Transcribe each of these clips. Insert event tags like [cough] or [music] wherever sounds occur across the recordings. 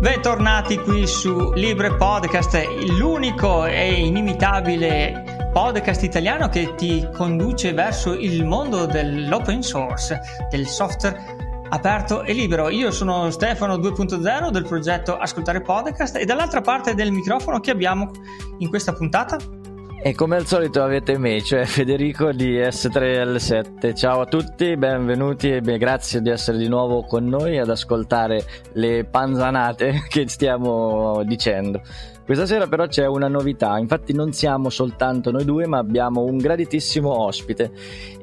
Bentornati qui su Libre Podcast, l'unico e inimitabile podcast italiano che ti conduce verso il mondo dell'open source, del software aperto e libero. Io sono Stefano 2.0 del progetto Ascoltare Podcast e dall'altra parte del microfono che abbiamo in questa puntata e come al solito avete me, cioè [laughs] Federico di S3L7. Ciao a tutti, benvenuti e grazie di essere di nuovo con noi ad ascoltare le panzanate [laughs] che stiamo dicendo. Questa sera però c'è una novità, infatti non siamo soltanto noi due ma abbiamo un graditissimo ospite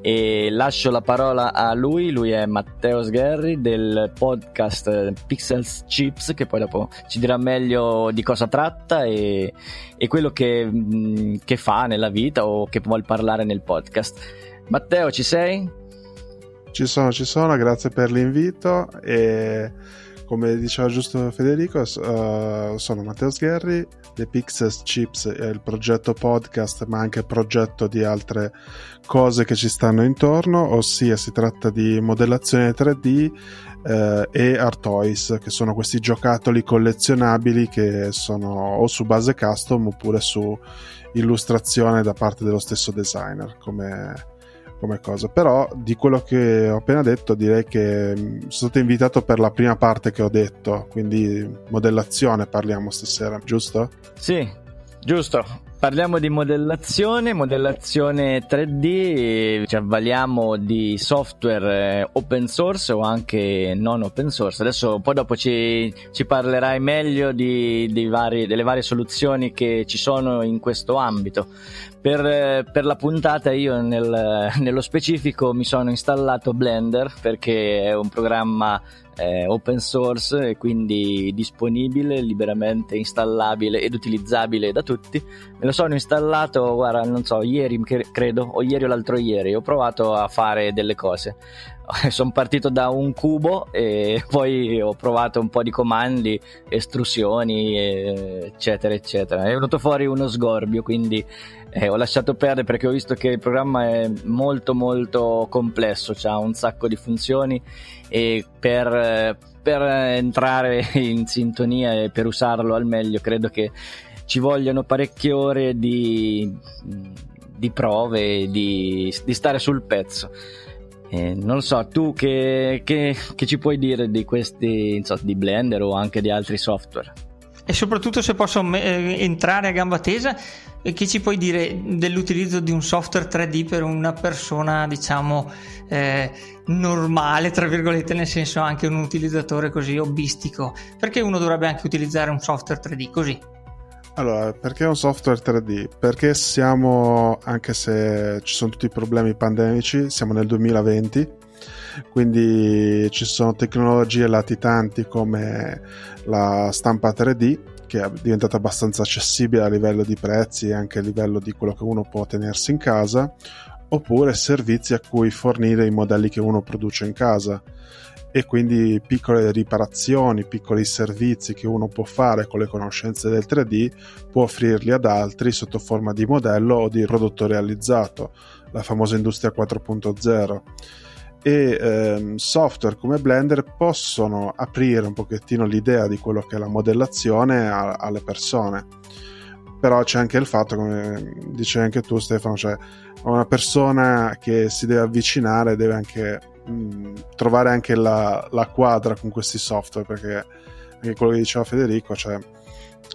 e lascio la parola a lui, lui è Matteo Sgherri del podcast Pixels Chips che poi dopo ci dirà meglio di cosa tratta e, e quello che, mm, che fa nella vita o che vuol parlare nel podcast. Matteo ci sei? Ci sono, ci sono, grazie per l'invito e come diceva giusto Federico, uh, sono Matteo Sgherri, The Pixels Chips è il progetto podcast, ma anche progetto di altre cose che ci stanno intorno, ossia si tratta di modellazione 3D eh, e Art Toys, che sono questi giocattoli collezionabili che sono o su base custom oppure su illustrazione da parte dello stesso designer, come come cosa. Però di quello che ho appena detto direi che mm, sono stato invitato per la prima parte che ho detto, quindi modellazione parliamo stasera, giusto? Sì, giusto. Parliamo di modellazione, modellazione 3D, ci avvaliamo di software eh, open source o anche non open source. Adesso poi dopo ci, ci parlerai meglio di, di vari, delle varie soluzioni che ci sono in questo ambito. Per, per la puntata io nel, nello specifico mi sono installato Blender perché è un programma eh, open source e quindi disponibile, liberamente installabile ed utilizzabile da tutti. Me lo sono installato, guarda, non so, ieri credo, o ieri o l'altro ieri, ho provato a fare delle cose. [laughs] sono partito da un cubo e [laughs] poi ho provato un po' di comandi, estrusioni, eccetera, eccetera. È venuto fuori uno sgorbio, quindi eh, ho lasciato perdere perché ho visto che il programma è molto molto complesso, ha un sacco di funzioni e per, per entrare [laughs] in sintonia e per usarlo al meglio credo che ci vogliano parecchie ore di, di prove, di, di stare sul pezzo. Eh, non so, tu che, che, che, ci puoi dire di questi, so, di Blender o anche di altri software? E soprattutto se posso eh, entrare a gamba tesa, eh, che ci puoi dire dell'utilizzo di un software 3D per una persona, diciamo, eh, normale, tra virgolette, nel senso anche un utilizzatore così hobbistico? Perché uno dovrebbe anche utilizzare un software 3D così? Allora, perché un software 3D? Perché siamo, anche se ci sono tutti i problemi pandemici, siamo nel 2020, quindi ci sono tecnologie latitanti come la stampa 3D che è diventata abbastanza accessibile a livello di prezzi e anche a livello di quello che uno può tenersi in casa, oppure servizi a cui fornire i modelli che uno produce in casa e quindi piccole riparazioni, piccoli servizi che uno può fare con le conoscenze del 3D può offrirli ad altri sotto forma di modello o di prodotto realizzato, la famosa industria 4.0 e ehm, software come Blender possono aprire un pochettino l'idea di quello che è la modellazione a, alle persone. Però c'è anche il fatto come dicevi anche tu Stefano cioè una persona che si deve avvicinare deve anche mh, trovare anche la, la, quadra con questi software perché anche quello che diceva Federico cioè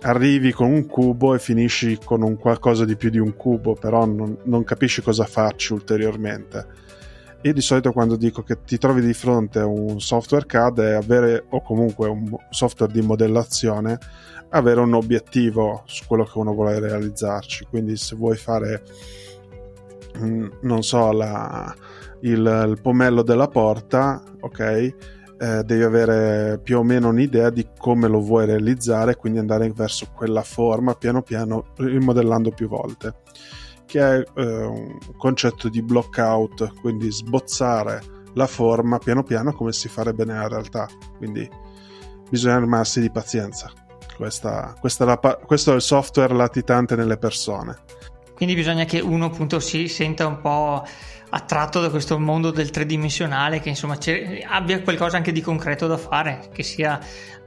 arrivi con un cubo e finisci con un qualcosa di più di un cubo però non, non capisci cosa farci ulteriormente. Io di solito quando dico che ti trovi di fronte a un software CAD è avere o comunque un software di modellazione avere un obiettivo su quello che uno vuole realizzarci. Quindi se vuoi fare mm, non so la, il, il pomello della porta, ok? Eh, devi avere più o meno un'idea di come lo vuoi realizzare, quindi andare verso quella forma piano piano, rimodellando più volte. Che è eh, un concetto di blockout, quindi sbozzare la forma piano piano come si farebbe nella realtà. Quindi bisogna armarsi di pazienza. Questa, questa è la, questo è il software latitante nelle persone. Quindi bisogna che uno appunto si senta un po' attratto da questo mondo del tridimensionale, che insomma abbia qualcosa anche di concreto da fare, che sia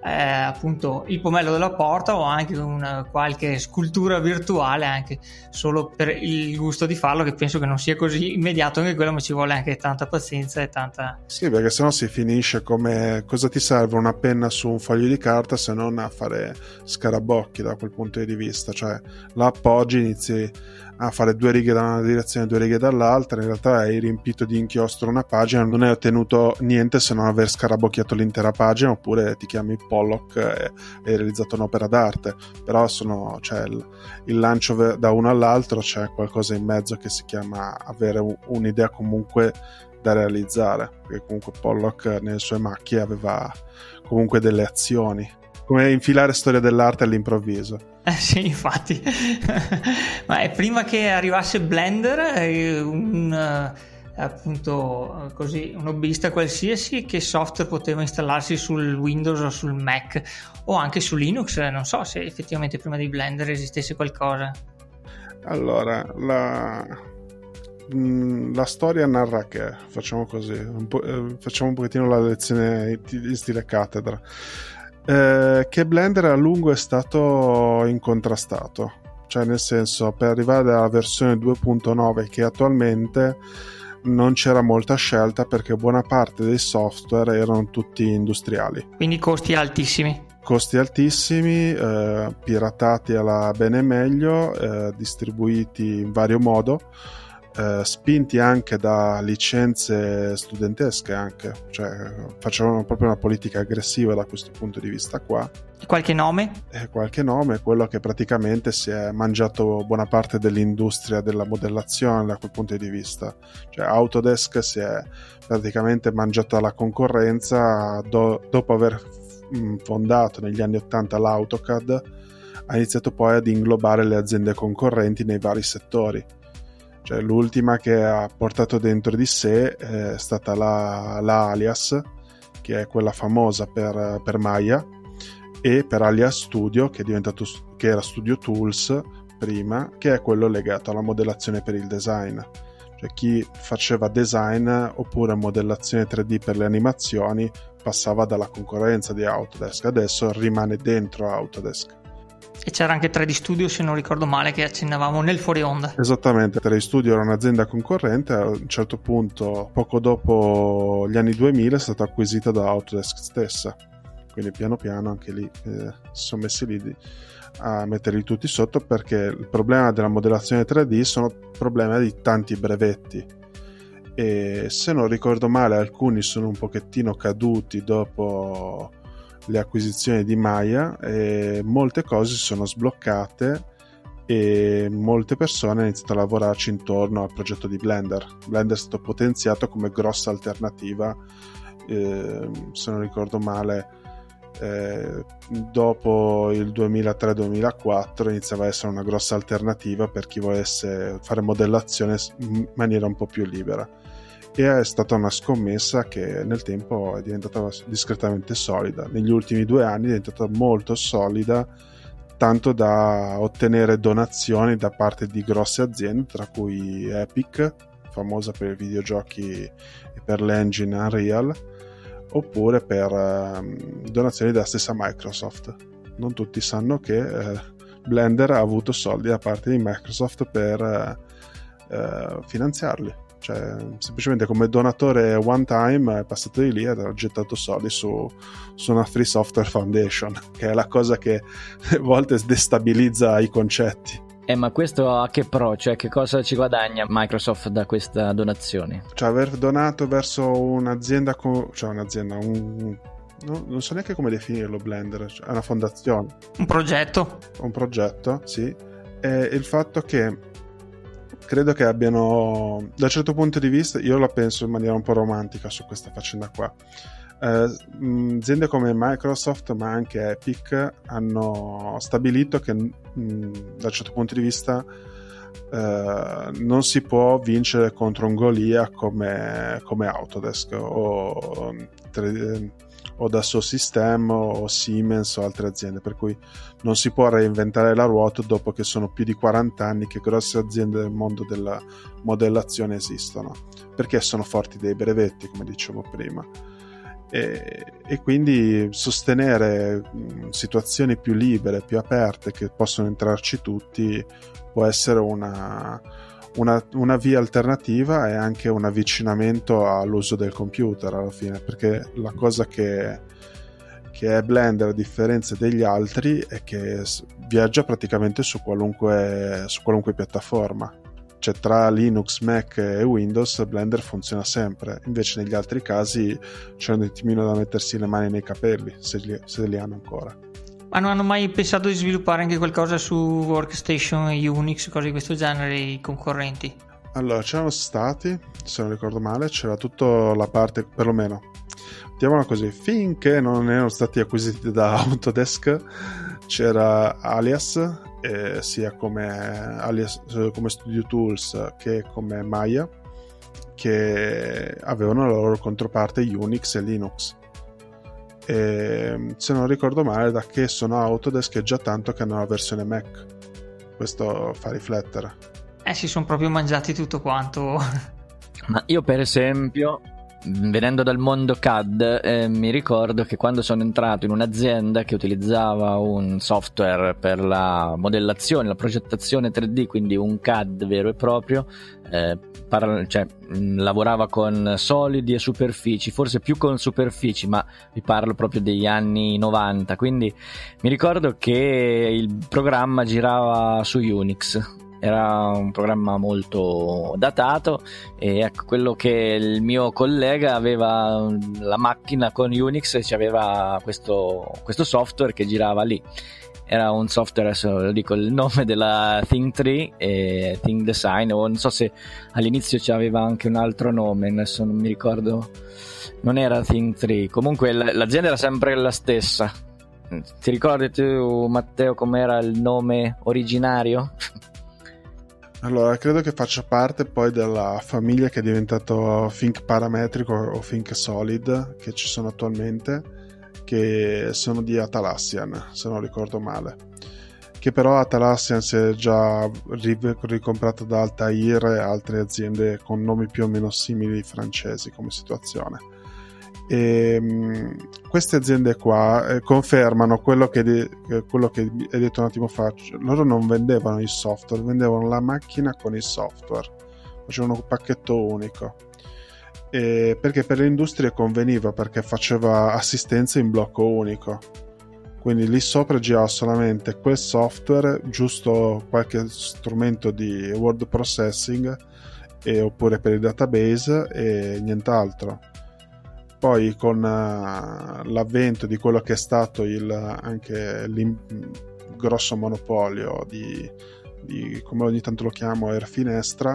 eh, appunto il pomello della porta o anche una qualche scultura virtuale anche solo per il gusto di farlo che penso che non sia così immediato anche quello ma ci vuole anche tanta pazienza e tanta sì perché sennò si finisce come cosa ti serve una penna su un foglio di carta se non a fare scarabocchi da quel punto di vista? Cioè la appoggi inizi a fare due righe da una direzione e due righe dall'altra, in realtà hai riempito di inchiostro una pagina, non hai ottenuto niente se non aver scarabocchiato l'intera pagina, oppure ti chiami Pollock e hai realizzato un'opera d'arte. Però sono, cioè, il, il, lancio da uno all'altro c'è qualcosa in mezzo che si chiama avere un, un'idea comunque da realizzare, perché comunque Pollock nelle sue macchie aveva comunque delle azioni come infilare storia dell'arte all'improvviso. Eh sì, infatti. [laughs] Ma prima che arrivasse Blender, eh, un, eh, appunto così, un hobbyista qualsiasi, che software poteva installarsi sul Windows o sul Mac o anche su Linux? Non so se effettivamente prima di Blender esistesse qualcosa. Allora, la, mm, la storia narra che facciamo così, un eh, facciamo un pochettino la lezione in stile cattedra eh, che Blender a lungo è stato incontrastato. Cioè, nel senso, per arrivare alla versione 2.9 che attualmente non c'era molta scelta perché buona parte dei software erano tutti industriali. Quindi costi altissimi. Costi altissimi, eh, piratati alla bene meglio, eh, distribuiti in vario modo eh, spinti anche da licenze studentesche anche, cioè facevano proprio una politica aggressiva da questo punto di vista qua. Qualche nome? Eh, qualche nome, quello che praticamente si è mangiato buona parte dell'industria della modellazione da quel punto di vista. Cioè Autodesk si è praticamente mangiata la concorrenza do- dopo aver mm, fondato negli anni 80 l'AutoCAD ha iniziato poi ad inglobare le aziende concorrenti nei vari settori cioè, l'ultima che ha portato dentro di sé è stata la, la Alias, che è quella famosa per, per Maya, e per Alias Studio, che, che era Studio Tools prima, che è quello legato alla modellazione per il design. Cioè chi faceva design oppure modellazione 3D per le animazioni passava dalla concorrenza di Autodesk, adesso rimane dentro Autodesk. E c'era anche 3D Studio, se non ricordo male, che accennavamo nel fuori onda. Esattamente, 3D Studio era un'azienda concorrente, a un certo punto, poco dopo gli anni 2000, è stata acquisita da Autodesk stessa. Quindi piano piano anche lì eh, si sono messi lì a metterli tutti sotto perché il problema della modellazione 3D sono problemi di tanti brevetti e se non ricordo male alcuni sono un pochettino caduti dopo le acquisizioni di Maya e molte cose si sono sbloccate e molte persone hanno iniziato a lavorarci intorno al progetto di Blender. Blender è stato potenziato come grossa alternativa, eh, se non ricordo male, eh, dopo il 2003-2004 iniziava a essere una grossa alternativa per chi volesse fare modellazione in maniera un po' più libera e è stata una scommessa che nel tempo è diventata discretamente solida. Negli ultimi due anni è diventata molto solida, tanto da ottenere donazioni da parte di grosse aziende, tra cui Epic, famosa per i videogiochi e per l'engine Unreal, oppure per eh, donazioni della stessa Microsoft. Non tutti sanno che eh, Blender ha avuto soldi da parte di Microsoft per eh, eh finanziarli cioè semplicemente come donatore one time è passato di lì e ha gettato soldi su, su, una Free Software Foundation, che è la cosa che [laughs] a volte destabilizza i concetti. Eh, ma questo a che pro? Cioè, che cosa ci guadagna Microsoft da questa donazione? Cioè, aver donato verso un'azienda, co- cioè un'azienda, un, No, non so neanche come definirlo Blender, cioè è una fondazione. Un progetto. Un progetto, sì. E il fatto che credo che abbiano, da un certo punto di vista, io la penso in maniera un po' romantica su questa faccenda qua. Eh, aziende come Microsoft, ma anche Epic, hanno stabilito che mh, da un certo punto di vista eh, non si può vincere contro un Golia come, come Autodesk o, o da System o Siemens o altre aziende, per cui non si può reinventare la ruota dopo che sono più di 40 anni che grosse aziende del mondo della modellazione esistono, perché sono forti dei brevetti, come dicevo prima. E, e, quindi sostenere situazioni più libere, più aperte, che possono entrarci tutti, può essere una, una, una, via alternativa e anche un avvicinamento all'uso del computer alla fine, perché la cosa che, che è Blender a differenza degli altri è che viaggia praticamente su qualunque, su qualunque piattaforma. Cioè tra Linux, Mac e Windows Blender funziona sempre, invece negli altri casi c'è un attimino da mettersi le mani nei capelli, se li, se li hanno ancora. Ma non hanno mai pensato di sviluppare anche qualcosa su workstation Unix, cose di questo genere, i concorrenti? Allora, c'erano stati, se non ricordo male, c'era tutta la parte, perlomeno, mettiamola così, finché non erano stati acquisiti da [laughs] Autodesk, c'era Alias, eh, sia come, alias, come Studio Tools che come Maya, che avevano la loro controparte Unix e Linux. E, se non ricordo male da che sono Autodesk è già tanto che hanno la versione Mac. Questo fa riflettere. Eh si sono proprio mangiati tutto quanto. Ma io per esempio venendo dal mondo CAD eh, mi ricordo che quando sono entrato in un'azienda che utilizzava un software per la modellazione, la progettazione 3D, quindi un CAD vero e proprio, eh, parla, cioè, mh, lavorava con solidi e superfici, forse più con superfici, ma vi parlo proprio degli anni 90, quindi mi ricordo che il programma girava su Unix era un programma molto datato e ecco quello che il mio collega aveva la macchina con Unix e aveva questo, questo software che girava lì era un software, adesso dico il nome della Thing Tree e Thing Design, o non so se all'inizio c'aveva anche un altro nome, adesso non mi ricordo, non era Thing Tree, comunque l'azienda era sempre la stessa. Ti ricordi tu, Matteo, com'era il nome originario? Allora, credo che faccia parte poi della famiglia che è diventato Think Parametrico o Think Solid che ci sono attualmente, che sono di Atalassian, se non ricordo male. Che però Atalassian si è già ricomprata da Altair e altre aziende con nomi più o meno simili francesi come situazione e, ehm, queste aziende qua eh, confermano quello che, de- quello che hai detto un attimo fa. Loro non vendevano il software, vendevano la macchina con il software, facevano un pacchetto unico. E perché per le industrie conveniva perché faceva assistenza in blocco unico. Quindi lì sopra girava solamente quel software, giusto qualche strumento di word processing e, oppure per il database e nient'altro poi con uh, l'avvento di quello che è stato il, anche il grosso monopolio di, di, come ogni tanto lo chiamo, Air Finestra,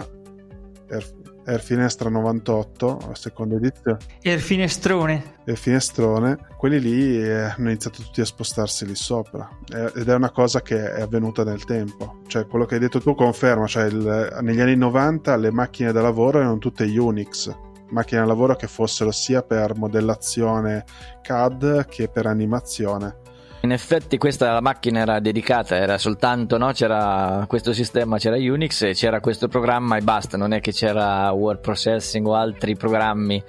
Air, Air Finestra 98, seconda edizione. Air Finestrone. Air Finestrone, quelli lì eh, hanno iniziato tutti a spostarsi lì sopra eh, ed è una cosa che è avvenuta nel tempo. Cioè quello che hai detto tu conferma, cioè il, negli anni 90 le macchine da lavoro erano tutte Unix macchine da lavoro che fossero sia per modellazione CAD che per animazione. In effetti questa macchina era dedicata, era soltanto, no? c'era questo sistema, c'era Unix e c'era questo programma e basta, non è che c'era word processing o altri programmi,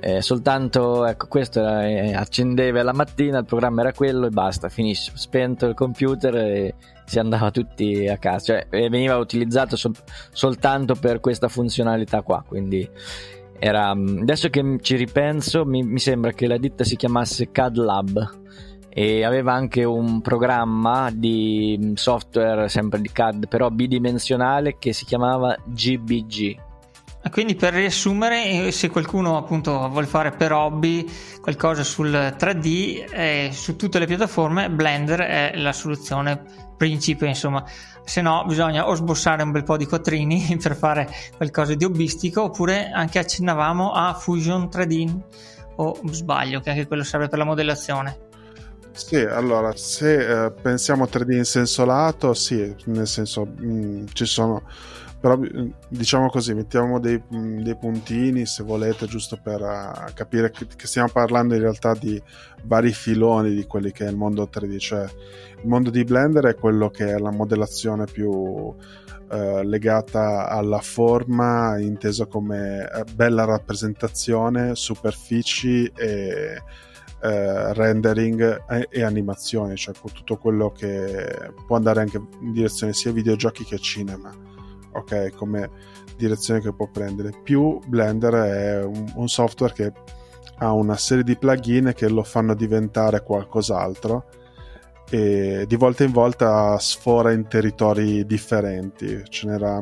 eh, soltanto ecco, questo era, eh, accendeva la mattina, il programma era quello e basta, finisce, spento il computer e si andava tutti a casa, cioè veniva utilizzato sol- soltanto per questa funzionalità qua, quindi era, mm, adesso che ci ripenso, mi, mi sembra che la ditta si chiamasse CAD Lab. E aveva anche un programma di mm, software sempre di CAD però bidimensionale che si chiamava GBG quindi per riassumere eh, se qualcuno appunto vuole fare per hobby qualcosa sul 3D eh, su tutte le piattaforme Blender è la soluzione principe insomma. Se no bisogna o sbossare un bel po' di quattrini [laughs] per fare qualcosa di hobbistico oppure anche accennavamo a Fusion 3D o sbaglio che anche quello serve per la modellazione. Sì, allora se eh, pensiamo a 3D in senso lato, sì, nel senso mh, mm, ci sono però diciamo così, mettiamo dei, dei, puntini se volete, giusto per uh, capire che, stiamo parlando in realtà di vari filoni di quelli che è il mondo 3D, cioè il mondo di Blender è quello che è la modellazione più uh, legata alla forma, intesa come uh, bella rappresentazione, superfici e eh, rendering e, e, animazioni, cioè tutto quello che può andare anche in direzione sia videogiochi che cinema ok, come direzione che può prendere. Più Blender è un, un software che ha una serie di plugin che lo fanno diventare qualcos'altro e di volta in volta sfora in territori differenti. Ce n'era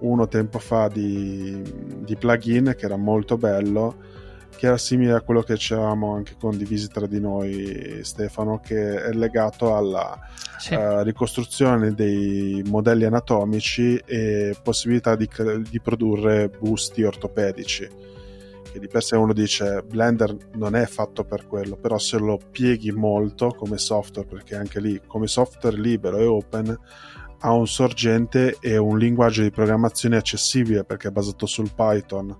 uno tempo fa di, di plugin che era molto bello che era simile a quello che ci avevamo anche condivisi tra di noi Stefano che è legato alla sì. uh, ricostruzione dei modelli anatomici e possibilità di, di, produrre busti ortopedici che di per sé uno dice Blender non è fatto per quello però se lo pieghi molto come software perché anche lì come software libero e open ha un sorgente e un linguaggio di programmazione accessibile perché è basato sul Python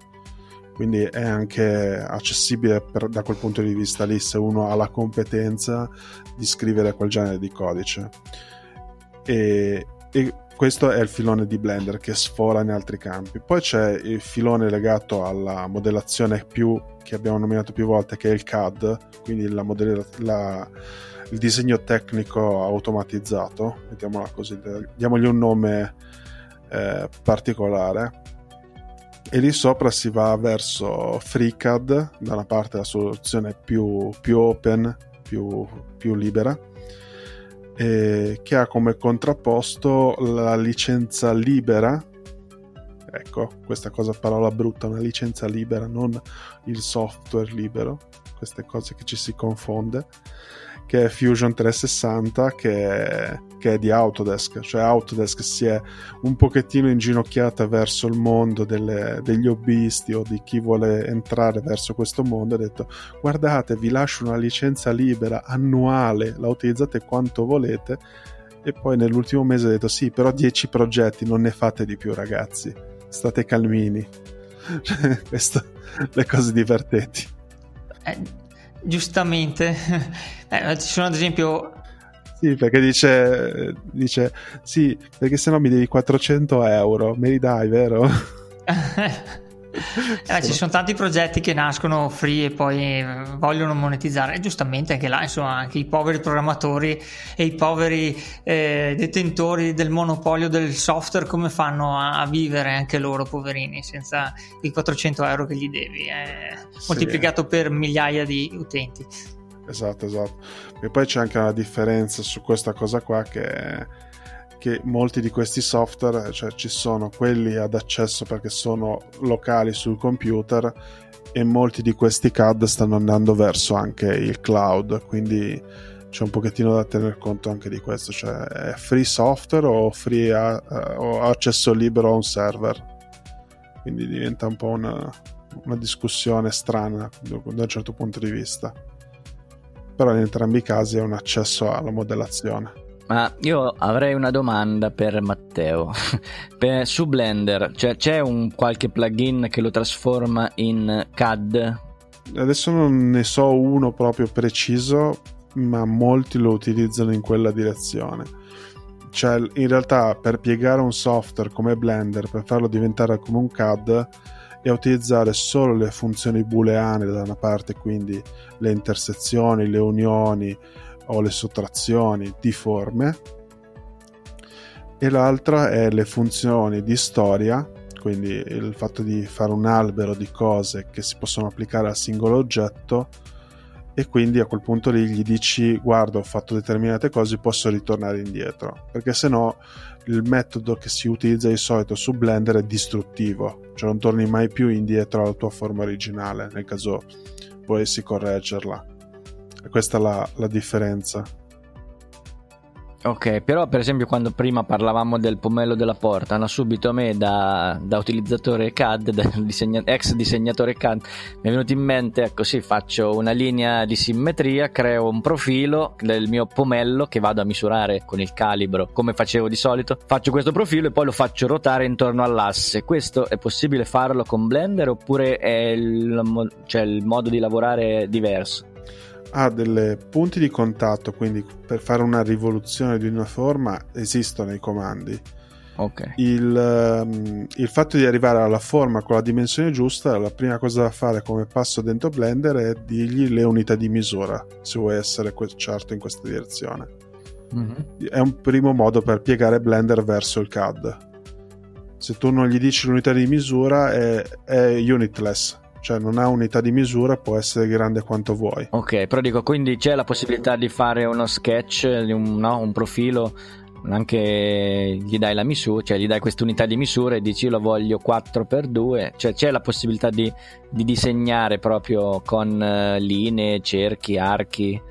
quindi è anche accessibile per, da quel punto di vista lì se uno ha la competenza di scrivere quel genere di codice. E, e questo è il filone di Blender che sfora in altri campi. Poi c'è il filone legato alla modellazione più che abbiamo nominato più volte che è il CAD quindi la modella, la, il disegno tecnico automatizzato mettiamola così diamogli un nome eh, particolare e lì sopra si va verso FreeCAD, da una parte la soluzione più, più open, più, più libera, che ha come contrapposto la licenza libera. Ecco, questa cosa parola brutta, una licenza libera, non il software libero, queste cose che ci si confonde che è Fusion 360 che è, che è, di Autodesk cioè Autodesk si è un pochettino inginocchiata verso il mondo delle, degli hobbisti o di chi vuole entrare verso questo mondo ha detto guardate vi lascio una licenza libera annuale la utilizzate quanto volete. E poi nell'ultimo mese ha detto sì però 10 progetti non ne fate di più ragazzi. State calmini. [laughs] Cioè, questo le cose divertenti. Eh giustamente. [laughs] Eh, ci sono ad esempio... Sì, perché dice, dice sì, perché se no mi devi 400 euro, me li dai, vero? [laughs] Eh, ci sono tanti progetti che nascono free e poi eh, vogliono monetizzare. E giustamente anche là insomma anche i poveri programmatori e i poveri eh, detentori del monopolio del software come fanno a, a, vivere anche loro poverini senza i 400 euro che gli devi? Eh, sì. moltiplicato per migliaia di utenti esatto esatto e poi c'è anche una differenza su questa cosa qua che che molti di questi software, cioè ci sono quelli ad accesso perché sono locali sul computer e molti di questi CAD stanno andando verso anche il cloud, quindi c'è un pochettino da tener conto anche di questo, cioè è free software o free a, uh, o accesso libero a un server. Quindi diventa un po' una, una discussione strana da un certo punto di vista. Però in entrambi i casi è un accesso alla modellazione. Ma io avrei una domanda per Matteo. [laughs] per, su Blender, cioè, c'è un qualche plugin che lo trasforma in CAD? Adesso non ne so uno proprio preciso, ma molti lo utilizzano in quella direzione. Cioè, in realtà, per piegare un software come Blender, per farlo diventare come un CAD, e utilizzare solo le funzioni booleane da una parte, quindi le intersezioni, le unioni, o le sottrazioni di forme e l'altra è le funzioni di storia quindi il fatto di fare un albero di cose che si possono applicare al singolo oggetto e quindi a quel punto lì gli dici guarda ho fatto determinate cose posso ritornare indietro. Perché se no il metodo che si utilizza di solito su Blender è distruttivo. Cioè non torni mai più indietro alla tua forma originale. Nel caso volessi correggerla. Questa è la, la differenza. Ok, però per esempio quando prima parlavamo del pomello della porta, no, subito a me da, da utilizzatore CAD, da disegna, ex disegnatore CAD, mi è venuto in mente, ecco sì, faccio una linea di simmetria, creo un profilo del mio pomello che vado a misurare con il calibro come facevo di solito, faccio questo profilo e poi lo faccio ruotare intorno all'asse. Questo è possibile farlo con Blender oppure è cioè, il modo di lavorare diverso? Ha dei punti di contatto, quindi per fare una rivoluzione di una forma esistono i comandi. Okay. Il, um, il, fatto di arrivare alla forma con la dimensione giusta, la prima cosa da fare come passo dentro Blender è dirgli le unità di misura, se vuoi essere certo in questa direzione. Mm-hmm. È un primo modo per piegare Blender verso il CAD. Se tu non gli dici l'unità di misura è, è unitless, cioè non ha unità di misura, può essere grande quanto vuoi. Ok, però dico, quindi c'è la possibilità di fare uno sketch, un, no, un profilo, anche gli dai la misura, cioè gli dai questa unità di misura e dici io lo voglio 4x2, cioè c'è la possibilità di, di disegnare proprio con uh, linee, cerchi, archi.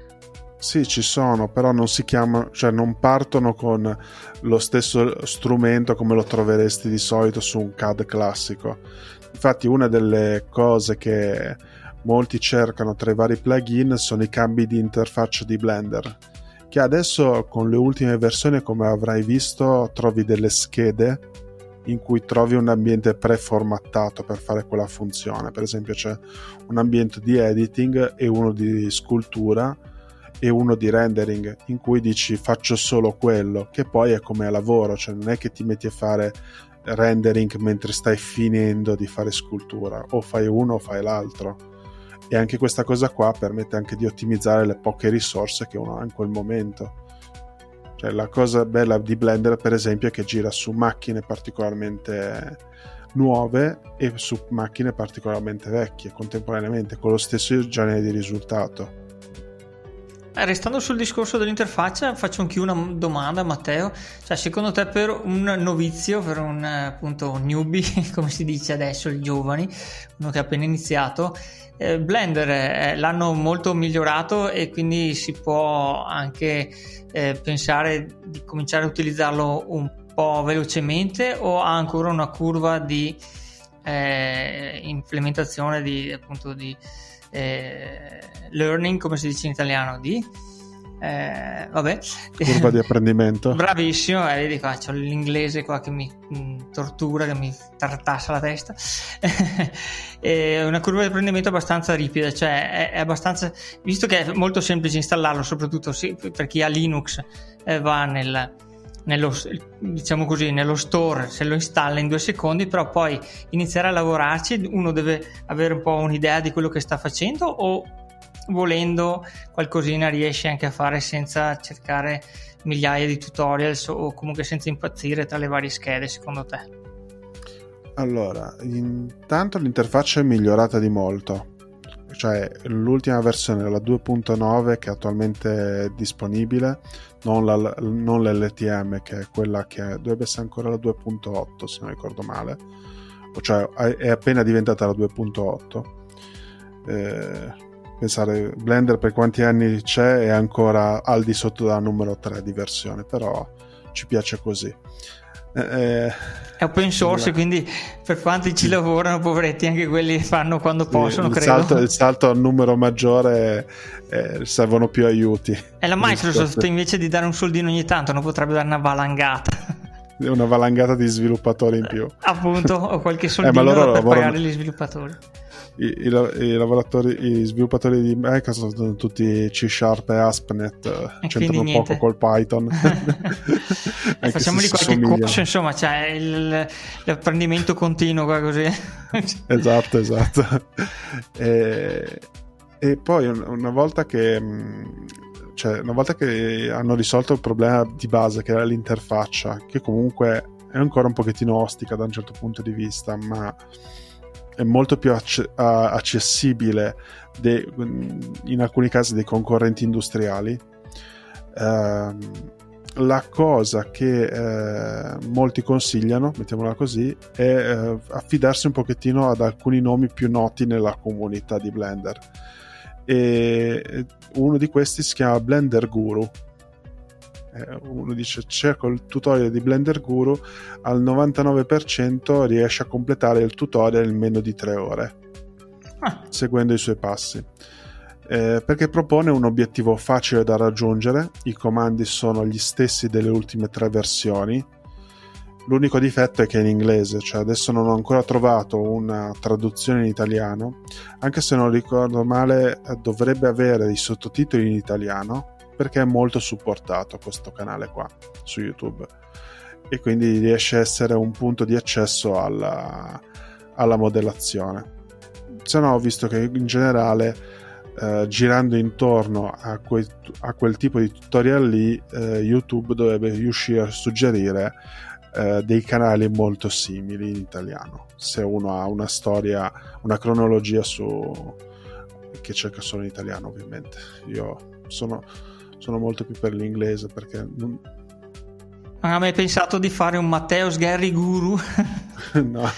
Sì, ci sono, però non si chiamano, cioè non partono con lo stesso strumento come lo troveresti di solito su un CAD classico Infatti una delle cose che molti cercano tra i vari plugin sono i cambi di interfaccia di Blender, che adesso con le ultime versioni, come avrai visto, trovi delle schede in cui trovi un ambiente preformattato per fare quella funzione. Per esempio c'è un ambiente di editing e uno di scultura e uno di rendering in cui dici faccio solo quello, che poi è come lavoro, cioè non è che ti metti a fare rendering mentre stai finendo di fare scultura, o fai uno o fai l'altro. E anche questa cosa qua permette anche di ottimizzare le poche risorse che uno ha in quel momento. Cioè, la cosa bella di Blender, per esempio, è che gira su macchine particolarmente nuove e su macchine particolarmente vecchie contemporaneamente con lo stesso genere di risultato. Eh, restando sul discorso dell'interfaccia, faccio anche una domanda, Matteo. Cioè, secondo te, per un novizio, per un appunto newbie, [laughs] come si dice adesso, i giovani, uno che ha appena iniziato, eh, Blender eh, l'hanno molto migliorato e quindi si può anche eh, pensare di cominciare a utilizzarlo un po' velocemente o ha ancora una curva di eh, implementazione di appunto di eh, learning, come si dice in italiano, di eh, vabbè. curva di [laughs] apprendimento bravissimo eh, vedi qua c'ho l'inglese qua che mi mh, mm, tortura che mi tartassa la testa è [laughs] una curva di apprendimento abbastanza ripida cioè è, è, abbastanza visto che è molto semplice installarlo soprattutto sì, per chi ha Linux eh, va nel nello, diciamo così, nello store se lo installa in due secondi, però poi iniziare a lavorarci uno deve avere un po' un'idea di quello che sta facendo o volendo qualcosina riesce anche a fare senza cercare migliaia di tutorials o comunque senza impazzire tra le varie schede secondo te? Allora, intanto l'interfaccia è migliorata di molto cioè l'ultima versione, la 2.9 che attualmente è disponibile, non, la, non l'LTM che è quella che dovrebbe essere ancora la 2.8 se non ricordo male, cioè è appena diventata la 2.8. Eh, pensare Blender per quanti anni c'è è ancora al di sotto della numero 3 di versione, però ci piace così. Eh, è open source, quindi per quanti ci lavorano, poveretti, anche quelli fanno quando possono, il credo. Salto, il [laughs] salto al numero maggiore eh, servono più aiuti. E la Microsoft invece di dare un soldino ogni tanto non potrebbe dare una valangata. Una valangata di sviluppatori in più. [laughs] Appunto, o qualche soldino eh, per lavorano... pagare gli sviluppatori i, i, i, lavoratori, i sviluppatori di Microsoft sono tutti C Sharp e ASP.NET, e c'entrano poco col Python. [laughs] e facciamogli qualche corso, insomma, c'è il, l'apprendimento continuo qua così. [laughs] esatto, esatto. E, e poi una volta che cioè, una volta che hanno risolto il problema di base che era l'interfaccia, che comunque è ancora un pochettino ostica da un certo punto di vista, ma è molto più acce- accessibile de- in alcuni casi dei concorrenti industriali. Uh, la cosa che eh, molti consigliano, mettiamola così, è eh, affidarsi un pochettino ad alcuni nomi più noti nella comunità di Blender. E uno di questi si chiama Blender Guru. Eh, uno dice cerco il tutorial di Blender Guru, al 99% riesce a completare il tutorial in meno di 3 ore, ah. seguendo i suoi passi. Eh, perché propone un obiettivo facile da raggiungere, i comandi sono gli stessi delle ultime tre versioni, L'unico difetto è che è in inglese, cioè adesso non ho ancora trovato una traduzione in italiano, anche se non ricordo male eh, dovrebbe avere i sottotitoli in italiano perché è molto supportato questo canale qua su YouTube e quindi riesce a essere un punto di accesso alla, alla modellazione. Se no ho visto che in generale eh, girando intorno a, que- a, quel tipo di tutorial lì eh, YouTube dovrebbe riuscire a suggerire eh, dei canali molto simili in italiano. Se uno ha una storia, una cronologia su che cerca solo in italiano, ovviamente. Io sono, sono molto più per l'inglese perché non, non hai mai pensato di fare un Matteo Sgherri Guru? [laughs] no,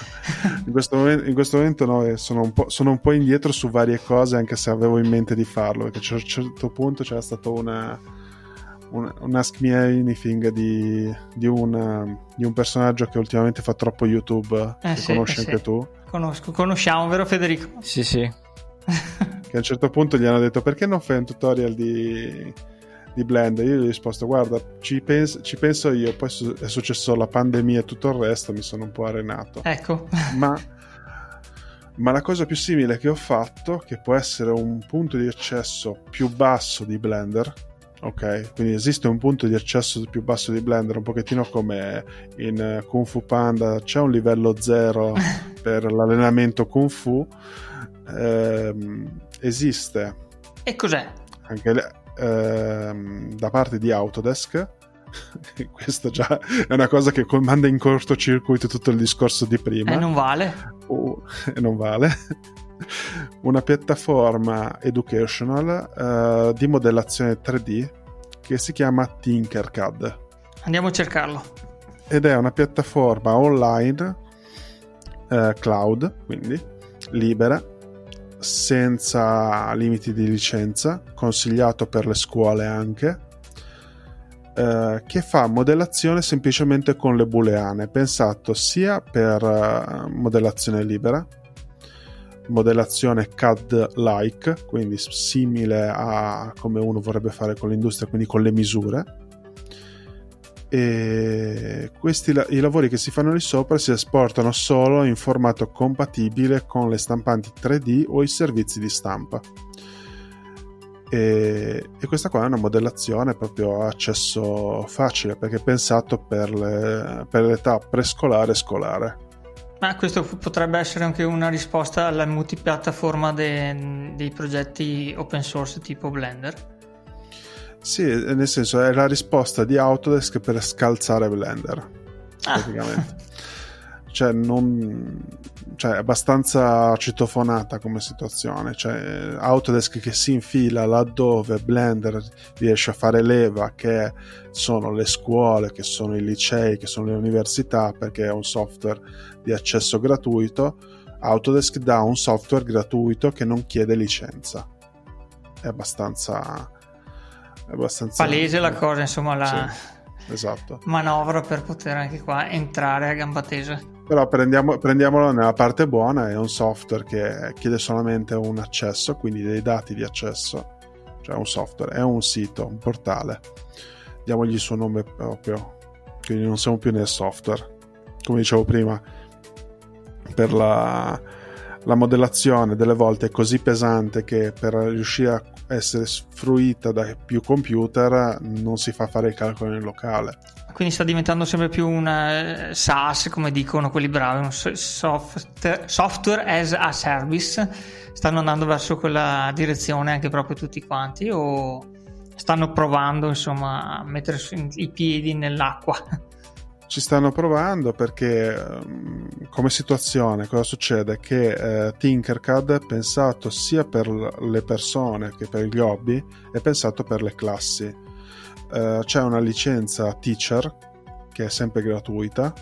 in questo momento, in questo momento no, sono un, sono, un po', indietro su varie cose, anche se avevo in mente di farlo, perché a un certo punto c'era stato una, un, un Ask Me Anything di, di, un, di, un, personaggio che ultimamente fa troppo YouTube, eh, che sì, conosci eh anche sì. tu. Conosco, conosciamo, vero Federico? Sì, sì. che a un certo punto gli hanno detto perché non fai un tutorial di, di Blender? Io gli ho risposto guarda, ci, pens- ci penso io, poi è successo la pandemia e tutto il resto, mi sono un po' arenato. Ecco. Ma [laughs] ma la cosa più simile che ho fatto, che può essere un punto di accesso più basso di Blender, Ok, quindi esiste un punto di accesso più basso di Blender, un pochettino come in Kung Fu Panda, c'è un livello zero [laughs] per l'allenamento Kung Fu. Eh, esiste. E cos'è? Anche ehm, da parte di Autodesk. [laughs] Questo già è una cosa che manda in cortocircuito tutto il discorso di prima. E non vale. Uh, [laughs] e non vale una piattaforma educational uh, di modellazione 3D che si chiama Tinkercad. Andiamo a cercarlo. Ed è una piattaforma online, uh, cloud, quindi libera, senza limiti di licenza, consigliato per le scuole anche, uh, che fa modellazione semplicemente con le booleane, pensato sia per modellazione libera, modellazione CAD-like, quindi simile a come uno vorrebbe fare con l'industria, quindi con le misure. E questi i lavori che si fanno lì sopra si esportano solo in formato compatibile con le stampanti 3D o i servizi di stampa. E, e, questa qua è una modellazione proprio a accesso facile perché è pensato per, le, per l'età prescolare e scolare ma questo potrebbe essere anche una risposta alla multipiattaforma de, dei progetti open source tipo Blender? Sì, nel senso è la risposta di Autodesk per scalzare Blender. Ah. Praticamente. cioè, non, cioè, è abbastanza citofonata come situazione. Cioè, Autodesk che si infila laddove Blender riesce a fare leva, che sono le scuole, che sono i licei, che sono le università, perché è un software di accesso gratuito. Autodesk dà un software gratuito che non chiede licenza. È abbastanza. Abbastanza palese la cosa, insomma, la sì, esatto. manovra per poter anche qua entrare a gamba tesa. Però prendiamo, prendiamolo nella parte buona, è un software che chiede solamente un accesso, quindi dei dati di accesso, cioè un software, è un sito, un portale. Diamogli il suo nome proprio, quindi non siamo più nel software. Come dicevo prima, per la, la modellazione delle volte è così pesante che per riuscire a essere fruita da più computer non si fa fare il calcolo in locale quindi sta diventando sempre più un uh, SaaS, come dicono quelli bravi, un soft, software as a service. Stanno andando verso quella direzione anche proprio tutti quanti o stanno provando insomma a mettere i piedi nell'acqua? Ci stanno provando perché ehm, come situazione cosa succede? Che eh, Tinkercad è pensato sia per le persone che per gli hobby, è pensato per le classi eh, c'è una licenza teacher che è sempre gratuita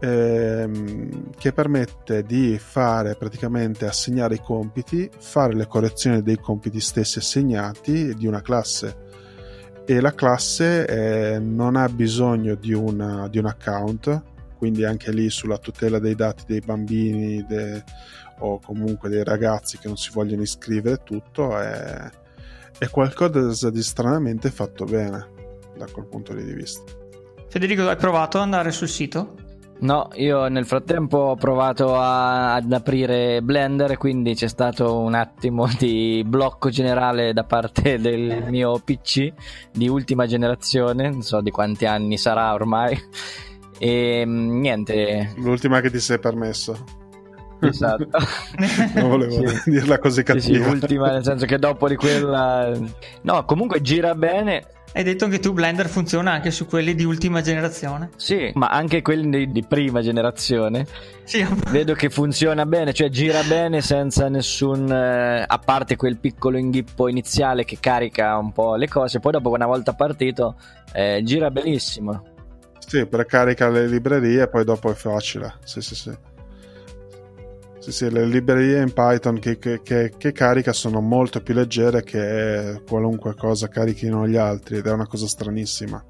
ehm, che permette di fare praticamente assegnare i compiti, fare le correzioni dei compiti stessi assegnati di una classe e la classe eh, non ha bisogno di, una, di, un account, quindi anche lì sulla tutela dei dati dei bambini de, o comunque dei ragazzi che non si vogliono iscrivere, tutto è, è qualcosa di stranamente fatto bene da quel punto di vista. Federico, hai provato ad andare sul sito? No, io nel frattempo ho provato a, ad aprire Blender, quindi c'è stato un attimo di blocco generale da parte [laughs] del mio PC di ultima generazione, non so di quanti anni sarà ormai. E mm, niente. L'ultima che ti sei permesso. Esatto. [laughs] non volevo sì. dirla così cattiva. Sì, sì, ultima nel senso che dopo di quella... No, comunque gira bene hai detto che tu Blender funziona anche su quelli di ultima generazione? Sì, ma anche quelli di, di prima generazione. Sì. [laughs] Vedo che funziona bene, cioè gira bene senza nessun... Eh, a parte quel piccolo inghippo iniziale che carica un po' le cose, poi dopo una volta partito eh, gira benissimo. Sì, precarica le librerie e poi dopo è facile. Sì, sì, sì. Sì, sì, le librerie in Python che, che, che, che, carica sono molto più leggere che qualunque cosa carichino gli altri ed è una cosa stranissima.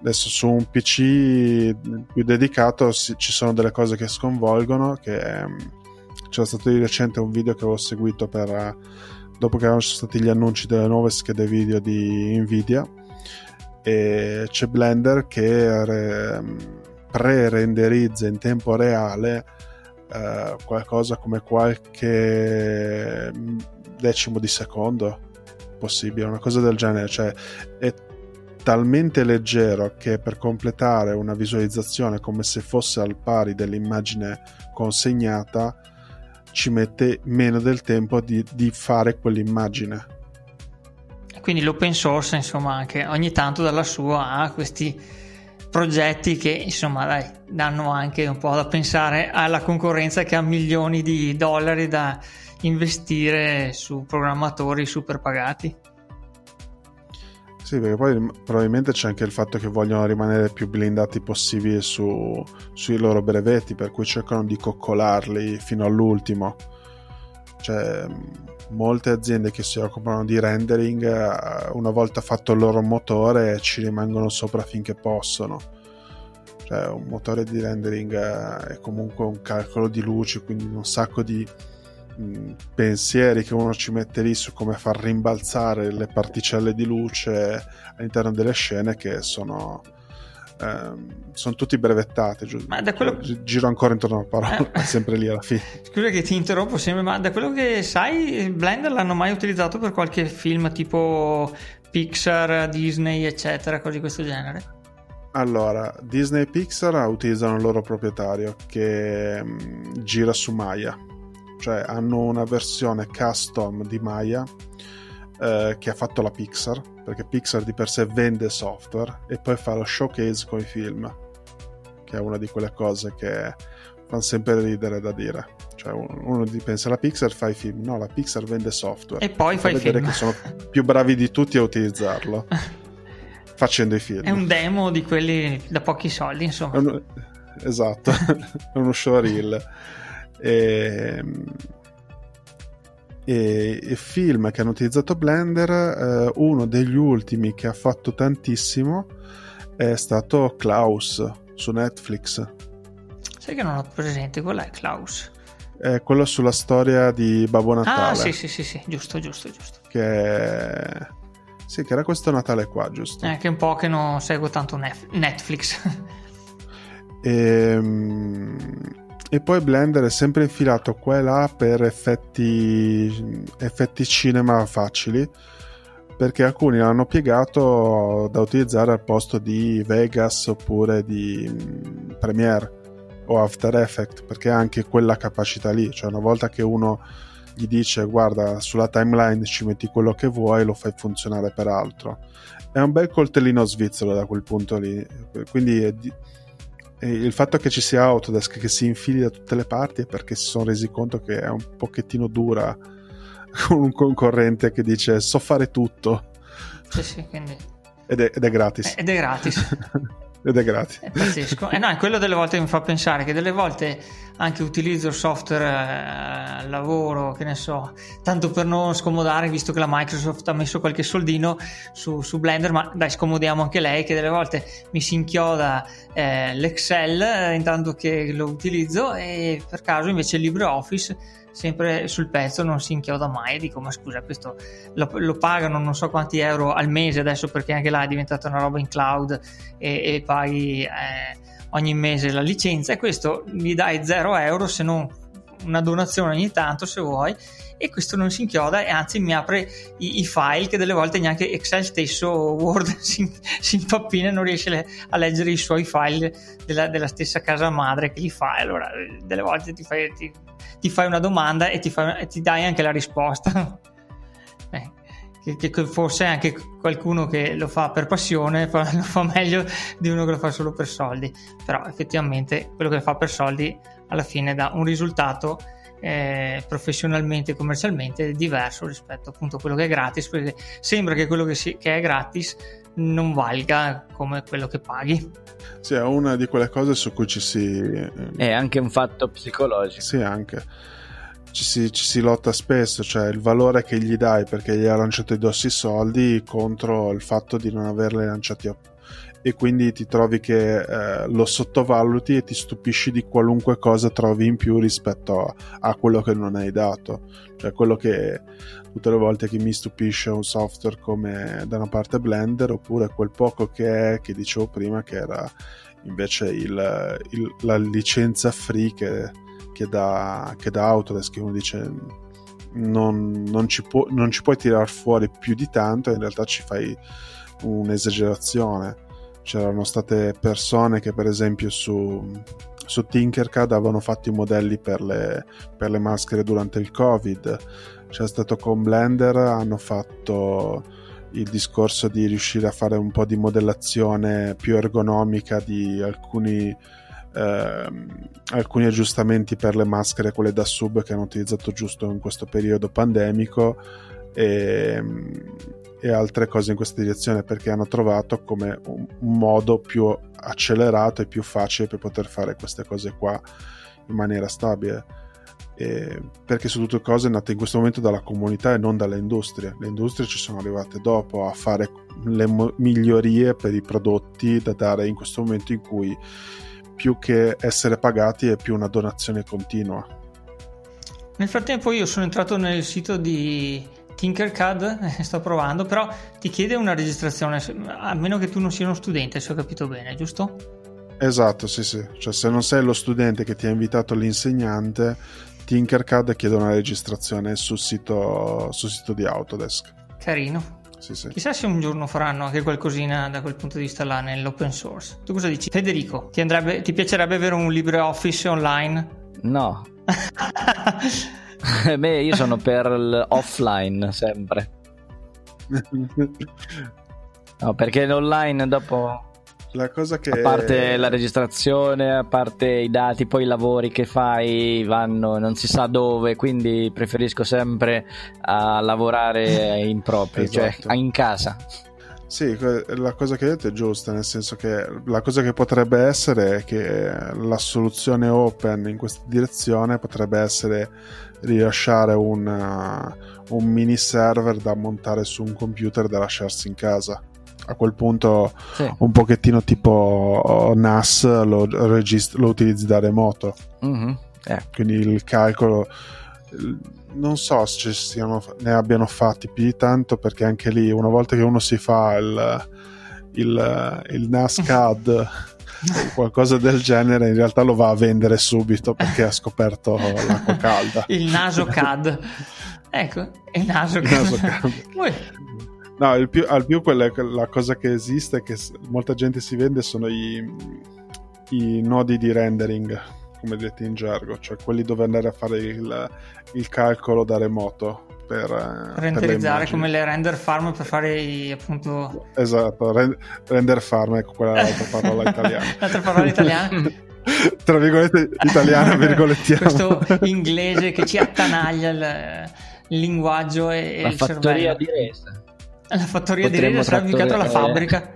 Adesso su un PC più dedicato ci sono delle cose che sconvolgono, che ehm, c'era stato di recente un video che avevo seguito per, dopo che erano stati gli annunci delle nuove schede video di Nvidia e c'è Blender che re, pre-renderizza in tempo reale eh, qualcosa come qualche decimo di secondo possibile, una cosa del genere, cioè è talmente leggero che per completare una visualizzazione come se fosse al pari dell'immagine consegnata ci mette meno del tempo di, di fare quell'immagine. Quindi l'open source, insomma, anche ogni tanto dalla sua ha questi progetti che insomma dai, danno anche un po' da pensare alla concorrenza che ha milioni di dollari da investire su programmatori super pagati. Sì, perché poi probabilmente c'è anche il fatto che vogliono rimanere più blindati possibile su, sui loro brevetti, per cui cercano di coccolarli fino all'ultimo. Cioè, molte aziende che si occupano di rendering, eh, una volta fatto il loro motore, ci rimangono sopra finché possono. Cioè, un motore di rendering eh, è comunque un calcolo di luce, quindi un sacco di mm, pensieri che uno ci mette lì su come far rimbalzare le particelle di luce all'interno delle scene che sono Ehm, sono tutti brevettati. Giusto? Ma da quello... Giro ancora intorno alla parola, eh. [laughs] sempre lì alla fine. [laughs] Scusa che ti interrompo sempre, ma da quello che sai, Blender l'hanno mai utilizzato per qualche film tipo Pixar, Disney, eccetera, cose di questo genere? Allora, Disney e Pixar utilizzano il loro proprietario che mh, mm, gira su Maya, cioè hanno una versione custom di Maya eh, che ha fatto la Pixar perché Pixar di per sé vende software e poi fa lo showcase con i film, che è una di quelle cose che fanno sempre ridere da dire. Cioè uno pensa la Pixar fa i film, no, la Pixar vende software. E poi fa i vedere film. che sono più bravi di tutti a utilizzarlo. [laughs] facendo i film. È un demo di quelli da pochi soldi, insomma. Un... esatto, [laughs] è uno showreel. E ehm, e, e film che hanno utilizzato Blender, eh, uno degli ultimi che ha fatto tantissimo è stato Klaus su Netflix. Sai che non ho presente, qual è Klaus? È quello sulla storia di Babbo Natale. Ah, sì, sì, sì, sì, giusto, giusto, giusto. Che... Sì, che era questo Natale qua, giusto? È che un po' che non seguo tanto Netflix. e, ehm, e poi Blender è sempre infilato qua e là per effetti, effetti cinema facili perché alcuni l'hanno piegato da utilizzare al posto di Vegas oppure di mm, Premiere o After Effects perché ha anche quella capacità lì. Cioè una volta che uno gli dice guarda sulla timeline ci metti quello che vuoi lo fai funzionare per altro. È un bel coltellino svizzero da quel punto lì. Quindi è di- il fatto che ci sia Autodesk che si infili da tutte le parti è perché si sono resi conto che è un pochettino dura [laughs] con un concorrente che dice so fare tutto. Sì, sì, quindi... ed, è, ed è gratis. Ed è gratis. [laughs] ed è gratis. È pazzesco. E eh no, quello delle volte mi fa pensare che delle volte anche utilizzo il software eh, lavoro, che ne so, tanto per non scomodare, visto che la Microsoft ha messo qualche soldino su, su Blender, ma dai, scomodiamo anche lei, che delle volte mi si inchioda eh, l'Excel eh, intanto che lo utilizzo e per caso invece LibreOffice sempre sul pezzo non si inchioda mai dico ma scusa questo lo, lo, pagano non so quanti euro al mese adesso perché anche là è diventata una roba in cloud e, e paghi eh, ogni mese la licenza e questo gli dai 0 euro se non una donazione ogni tanto se vuoi e questo non si inchioda e anzi mi apre i, i file che delle volte neanche Excel stesso Word [laughs] si, si impappina e non riesce a leggere i suoi file della, della, stessa casa madre che li fa. Allora delle volte ti fai, ti, ti fai una domanda e ti, fai, e ti, dai anche la risposta. [laughs] Eh, che, che, forse anche qualcuno che lo fa per passione [laughs] lo fa meglio di uno che lo fa solo per soldi. Però effettivamente quello che fa per soldi alla fine dà un risultato eh, professionalmente e commercialmente diverso rispetto appunto a quello che è gratis perché sembra che quello che, si, che è gratis non valga come quello che paghi. Sì è una di quelle cose su cui ci si è anche un fatto psicologico. Sì anche. Ci si, ci si, lotta spesso, cioè il valore che gli dai perché gli hai lanciato i dossi soldi contro il fatto di non averli lanciati e quindi ti trovi che eh, lo sottovaluti e ti stupisci di qualunque cosa trovi in più rispetto a, a, quello che non hai dato. Cioè quello che tutte le volte che mi stupisce un software come da una parte Blender oppure quel poco che è, che dicevo prima, che era invece il, il, la licenza free che, che, dà, che dà Autodesk, che uno dice non, non, ci può, non ci puoi tirar fuori più di tanto e in realtà ci fai un'esagerazione c'erano state persone che per esempio su, su Tinkercad avevano fatto i modelli per le, per le maschere durante il covid. C'è stato con Blender hanno fatto il discorso di riuscire a fare un po' di modellazione più ergonomica di alcuni, eh, alcuni aggiustamenti per le maschere, quelle da sub che hanno utilizzato giusto in questo periodo pandemico. E, e altre cose in questa direzione perché hanno trovato come un, modo più accelerato e più facile per poter fare queste cose qua in maniera stabile. E perché sono tutte cose nate in questo momento dalla comunità e non dalle industrie. Le industrie ci sono arrivate dopo a fare le migliorie per i prodotti da dare in questo momento in cui più che essere pagati è più una donazione continua. Nel frattempo io sono entrato nel sito di Tinkercad eh, sto provando, però ti chiede una registrazione, a meno che tu non sia uno studente, se ho capito bene, giusto? Esatto, sì, sì. Cioè, se non sei lo studente che ti ha invitato l'insegnante, Tinkercad chiede una registrazione sul sito, sul sito di Autodesk. Carino. Sì, sì. Chissà se un giorno faranno anche qualcosina da quel punto di vista là nell'open source. Tu cosa dici? Federico, ti, andrebbe, ti piacerebbe avere un LibreOffice online? No. [laughs] [laughs] Beh, io sono per l'offline sempre. No, perché l'online dopo... La cosa che... A parte la registrazione, a parte i dati, poi i lavori che fai vanno non si sa dove, quindi preferisco sempre a lavorare in proprio, cioè esatto. cioè in casa. Sì, la cosa che hai detto è giusta, nel senso che la cosa che potrebbe essere è che la soluzione open in questa direzione potrebbe essere rilasciare un, uh, un mini server da montare su un computer da lasciarsi in casa. A quel punto sì. un pochettino tipo NAS lo, regist- lo utilizzi da remoto. Mm-hmm. Eh. Quindi il calcolo non so se siano, ne abbiano fatti più di tanto perché anche lì una volta che uno si fa il, il, il NASCAD o [laughs] [laughs] qualcosa del genere in realtà lo va a vendere subito perché ha scoperto l'acqua calda. [laughs] Il naso CAD. Ecco il naso CAD, [laughs] no il più, al più quella, la cosa che esiste che molta gente si vende sono i, i nodi di rendering come detti in gergo, cioè quelli dove andare a fare il, il calcolo da remoto per eh, renderizzare per come le render farm per fare i, appunto esatto render farm ecco quella è [laughs] l'altra parola italiana. L'altra parola italiana. Tra virgolette italiana virgolettiamo questo inglese che ci attanaglia il, il linguaggio e, la il fattoria cervello. di resa. La fattoria Potremmo di resa sarà più che altro la fabbrica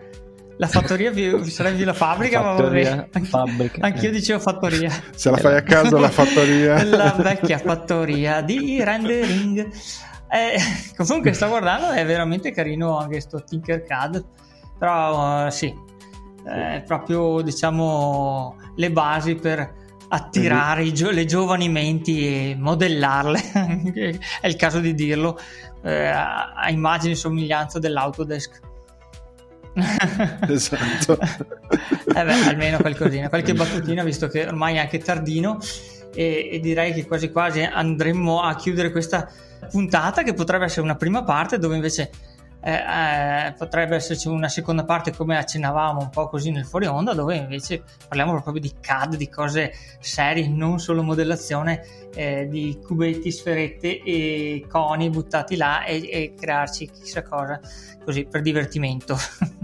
La fattoria vi, sarebbe la fabbrica, fattoria, ma fabbrica. Anch'io dicevo fattoria. Se la fai a caso la fattoria. [laughs] la vecchia fattoria di rendering. Eh, comunque sto guardando, è veramente carino anche sto Tinkercad. Però uh, sì, è proprio diciamo le basi per attirare mm-hmm. gio- le giovani menti e modellarle, [laughs] è il caso di dirlo, eh, a immagine e somiglianza dell'Autodesk. [laughs] esatto. eh beh, almeno qualcosina, qualche battutina, visto che ormai è anche tardino. E, e, direi che quasi quasi andremo a chiudere questa puntata che potrebbe essere una prima parte dove invece eh, eh, potrebbe esserci una seconda parte come accennavamo un po' così nel fuori onda dove invece parliamo proprio di CAD, di cose serie, non solo modellazione eh, di cubetti, sferette e coni buttati là e, e crearci chissà cosa così per divertimento. [laughs]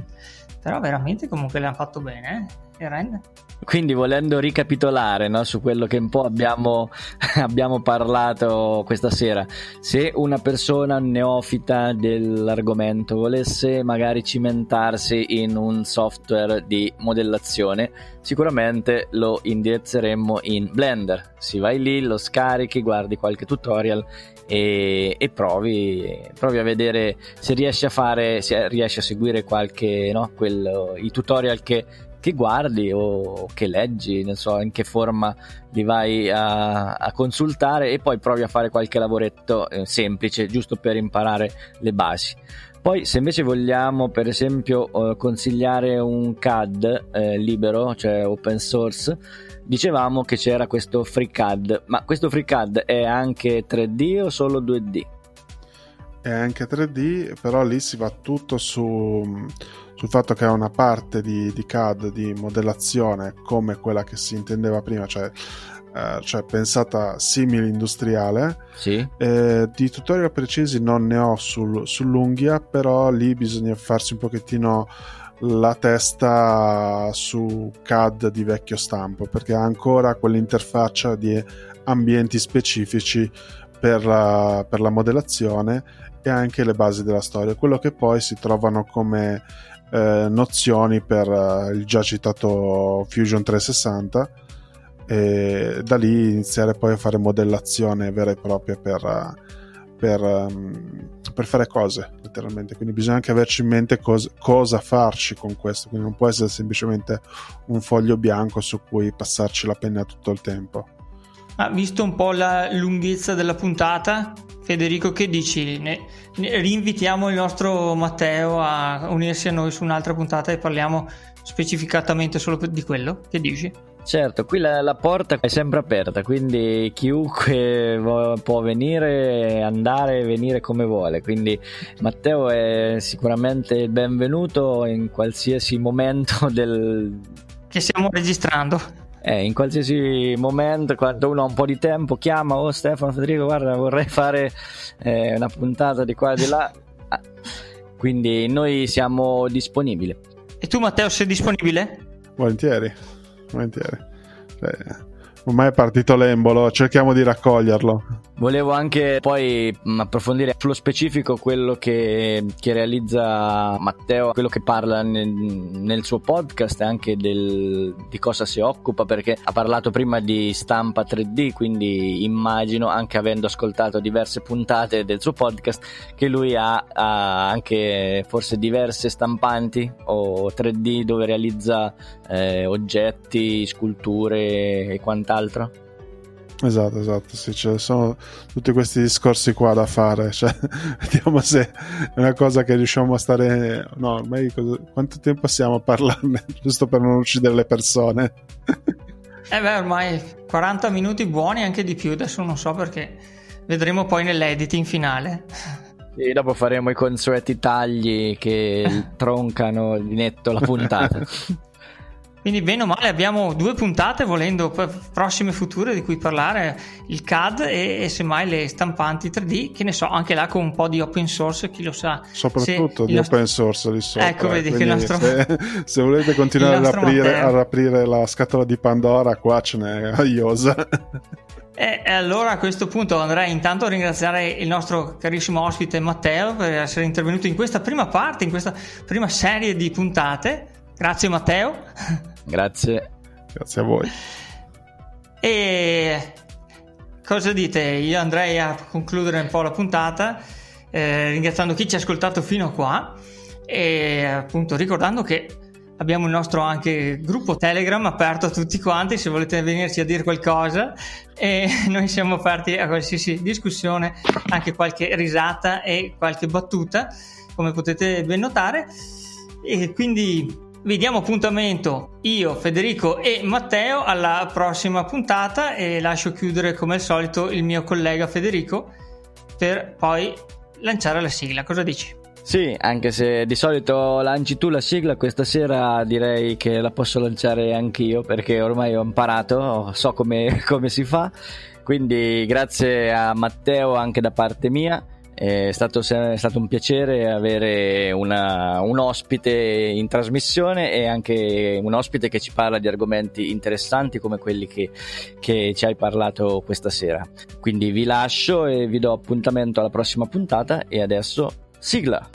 Però veramente comunque l'hanno fatto bene, eh? Rende. Quindi volendo ricapitolare no, su quello che un po' abbiamo, [laughs] abbiamo, parlato questa sera, se una persona neofita dell'argomento volesse magari cimentarsi in un software di modellazione, sicuramente lo indirizzeremmo in Blender. Si vai lì, lo scarichi, guardi qualche tutorial e, e provi, provi, a vedere se riesci a fare, se riesci a seguire qualche, no, quello, i tutorial che che guardi o che leggi, non so in che forma li vai a, a consultare e poi provi a fare qualche lavoretto eh, semplice giusto per imparare le basi. Poi se invece vogliamo per esempio eh, consigliare un CAD eh, libero, cioè open source, dicevamo che c'era questo FreeCAD, ma questo FreeCAD è anche 3D o solo 2D? È anche 3D, però lì si va tutto su sul fatto che ha una parte di, di CAD di modellazione come quella che si intendeva prima, cioè, eh, cioè pensata simile industriale. Sì. Eh, di tutorial precisi non ne ho sul, sull'unghia, però lì bisogna farsi un pochettino la testa su CAD di vecchio stampo perché ha ancora quell'interfaccia di ambienti specifici per la, per la modellazione e anche le basi della storia, quello che poi si trovano come eh, nozioni per eh, il già citato Fusion 360 e da lì iniziare poi a fare modellazione vera e propria per, per, um, per fare cose letteralmente quindi bisogna anche averci in mente cos- cosa farci con questo quindi non può essere semplicemente un foglio bianco su cui passarci la penna tutto il tempo Ah, visto un po' la lunghezza della puntata, Federico, che dici? Ne, ne, rinvitiamo il nostro Matteo a unirsi a noi su un'altra puntata e parliamo specificatamente solo di quello? Che dici? Certo, qui la, la, porta è sempre aperta, quindi chiunque [laughs] può venire, andare e venire come vuole. Quindi Matteo è sicuramente il benvenuto in qualsiasi momento [laughs] del... che stiamo registrando eh, in qualsiasi momento, quando uno ha un po' di tempo, chiama, oh Stefano, Federico, guarda, vorrei fare eh, una puntata di qua e di là. Ah, quindi noi siamo disponibili. E tu Matteo sei disponibile? Volentieri, volentieri. Eh Ormai è partito l'embolo, cerchiamo di raccoglierlo. Volevo anche poi mm, approfondire sullo specifico quello che, che realizza Matteo, quello che parla nel, nel suo podcast e anche del, di cosa si occupa, perché ha parlato prima di stampa 3D, quindi immagino, anche avendo ascoltato diverse puntate del suo podcast, che lui ha, ha anche forse diverse stampanti o 3D dove realizza eh, oggetti, sculture e quant'altro. Esatto, esatto, sì, ci sono tutti questi discorsi qua da fare, cioè, [laughs] vediamo se è una cosa che riusciamo a stare... No, ormai cosa... quanto tempo siamo a parlarne, [laughs] giusto per non uccidere le persone? eh beh, ormai 40 minuti buoni, anche di più, adesso non so perché, vedremo poi nell'editing finale. Sì, dopo faremo i consueti tagli che [laughs] troncano di netto la puntata. Quindi bene o male abbiamo due puntate volendo prossime future di cui parlare, il CAD e, e, semmai le stampanti 3D, che ne so, anche là con un po' di open source, chi lo sa. Soprattutto di nostro... open source lì sopra. Ecco, vedi che il nostro... Se, se volete [laughs] continuare a aprire, a aprire la scatola di Pandora, qua ce n'è Iosa. E allora a questo punto andrei intanto a ringraziare il nostro carissimo ospite Matteo per essere intervenuto in questa prima parte, in questa prima serie di puntate Grazie Matteo. Grazie. Grazie a voi. E cosa dite? Io andrei a concludere un po' la puntata eh, ringraziando chi ci ha ascoltato fino a qua e appunto ricordando che abbiamo il nostro anche gruppo Telegram aperto a tutti quanti se volete venirci a dire qualcosa e [laughs] noi siamo aperti a qualsiasi discussione, anche qualche risata e qualche battuta, come potete ben notare. E quindi vi diamo appuntamento io, Federico e Matteo alla prossima puntata e lascio chiudere come al solito il mio collega Federico per poi lanciare la sigla. Cosa dici? Sì, anche se di solito lanci tu la sigla, questa sera direi che la posso lanciare anch'io perché ormai ho imparato, so come, [laughs] come si fa. Quindi grazie a Matteo anche da parte mia. È stato, è stato, un piacere avere una, un ospite in trasmissione e anche un ospite che ci parla di argomenti interessanti come quelli che, che ci hai parlato questa sera. Quindi vi lascio e vi do appuntamento alla prossima puntata e adesso sigla!